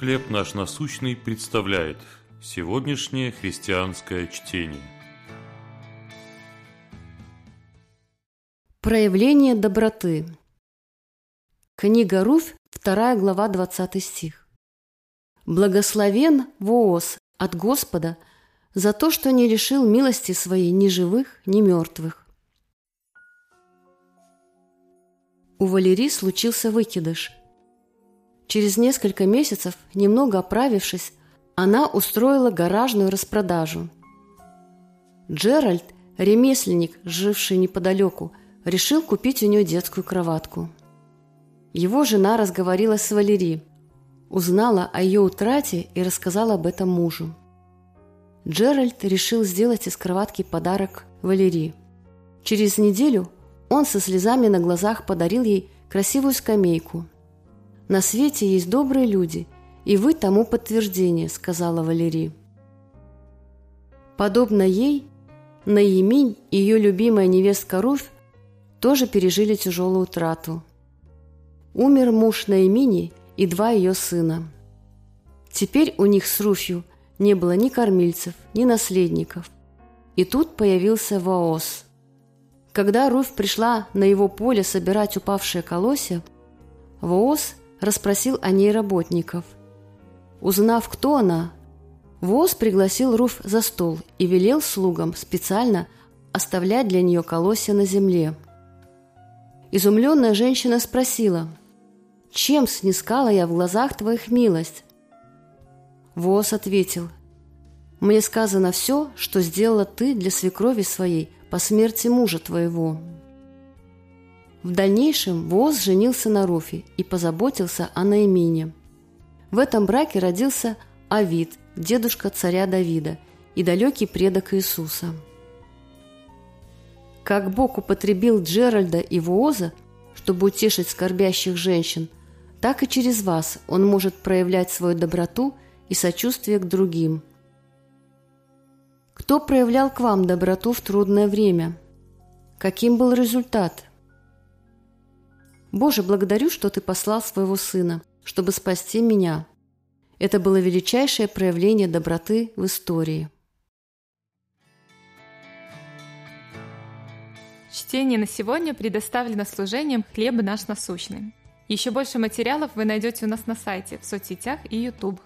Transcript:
«Хлеб наш насущный» представляет сегодняшнее христианское чтение. Проявление доброты. Книга Руфь, 2 глава, 20 стих. «Благословен Вооз от Господа за то, что не лишил милости своей ни живых, ни мертвых». У Валерии случился выкидыш – Через несколько месяцев, немного оправившись, она устроила гаражную распродажу. Джеральд, ремесленник, живший неподалеку, решил купить у нее детскую кроватку. Его жена разговорила с Валери, узнала о ее утрате и рассказала об этом мужу. Джеральд решил сделать из кроватки подарок Валерии. Через неделю он со слезами на глазах подарил ей красивую скамейку – на свете есть добрые люди, и вы тому подтверждение», — сказала Валерий. Подобно ей, Наиминь и ее любимая невестка Руфь тоже пережили тяжелую утрату. Умер муж Наимини и два ее сына. Теперь у них с Руфью не было ни кормильцев, ни наследников. И тут появился Ваос. Когда Руфь пришла на его поле собирать упавшие колосья, Ваос расспросил о ней работников. Узнав, кто она, Воз пригласил Руф за стол и велел слугам специально оставлять для нее колосья на земле. Изумленная женщина спросила, «Чем снискала я в глазах твоих милость?» Воз ответил, «Мне сказано все, что сделала ты для свекрови своей по смерти мужа твоего». В дальнейшем Воз женился на Руфе и позаботился о Наимине. В этом браке родился Авид, дедушка царя Давида и далекий предок Иисуса. Как Бог употребил Джеральда и Вооза, чтобы утешить скорбящих женщин, так и через вас Он может проявлять свою доброту и сочувствие к другим. Кто проявлял к вам доброту в трудное время? Каким был результат – Боже, благодарю, что Ты послал своего Сына, чтобы спасти меня. Это было величайшее проявление доброты в истории. Чтение на сегодня предоставлено служением «Хлеб наш насущный». Еще больше материалов вы найдете у нас на сайте, в соцсетях и YouTube.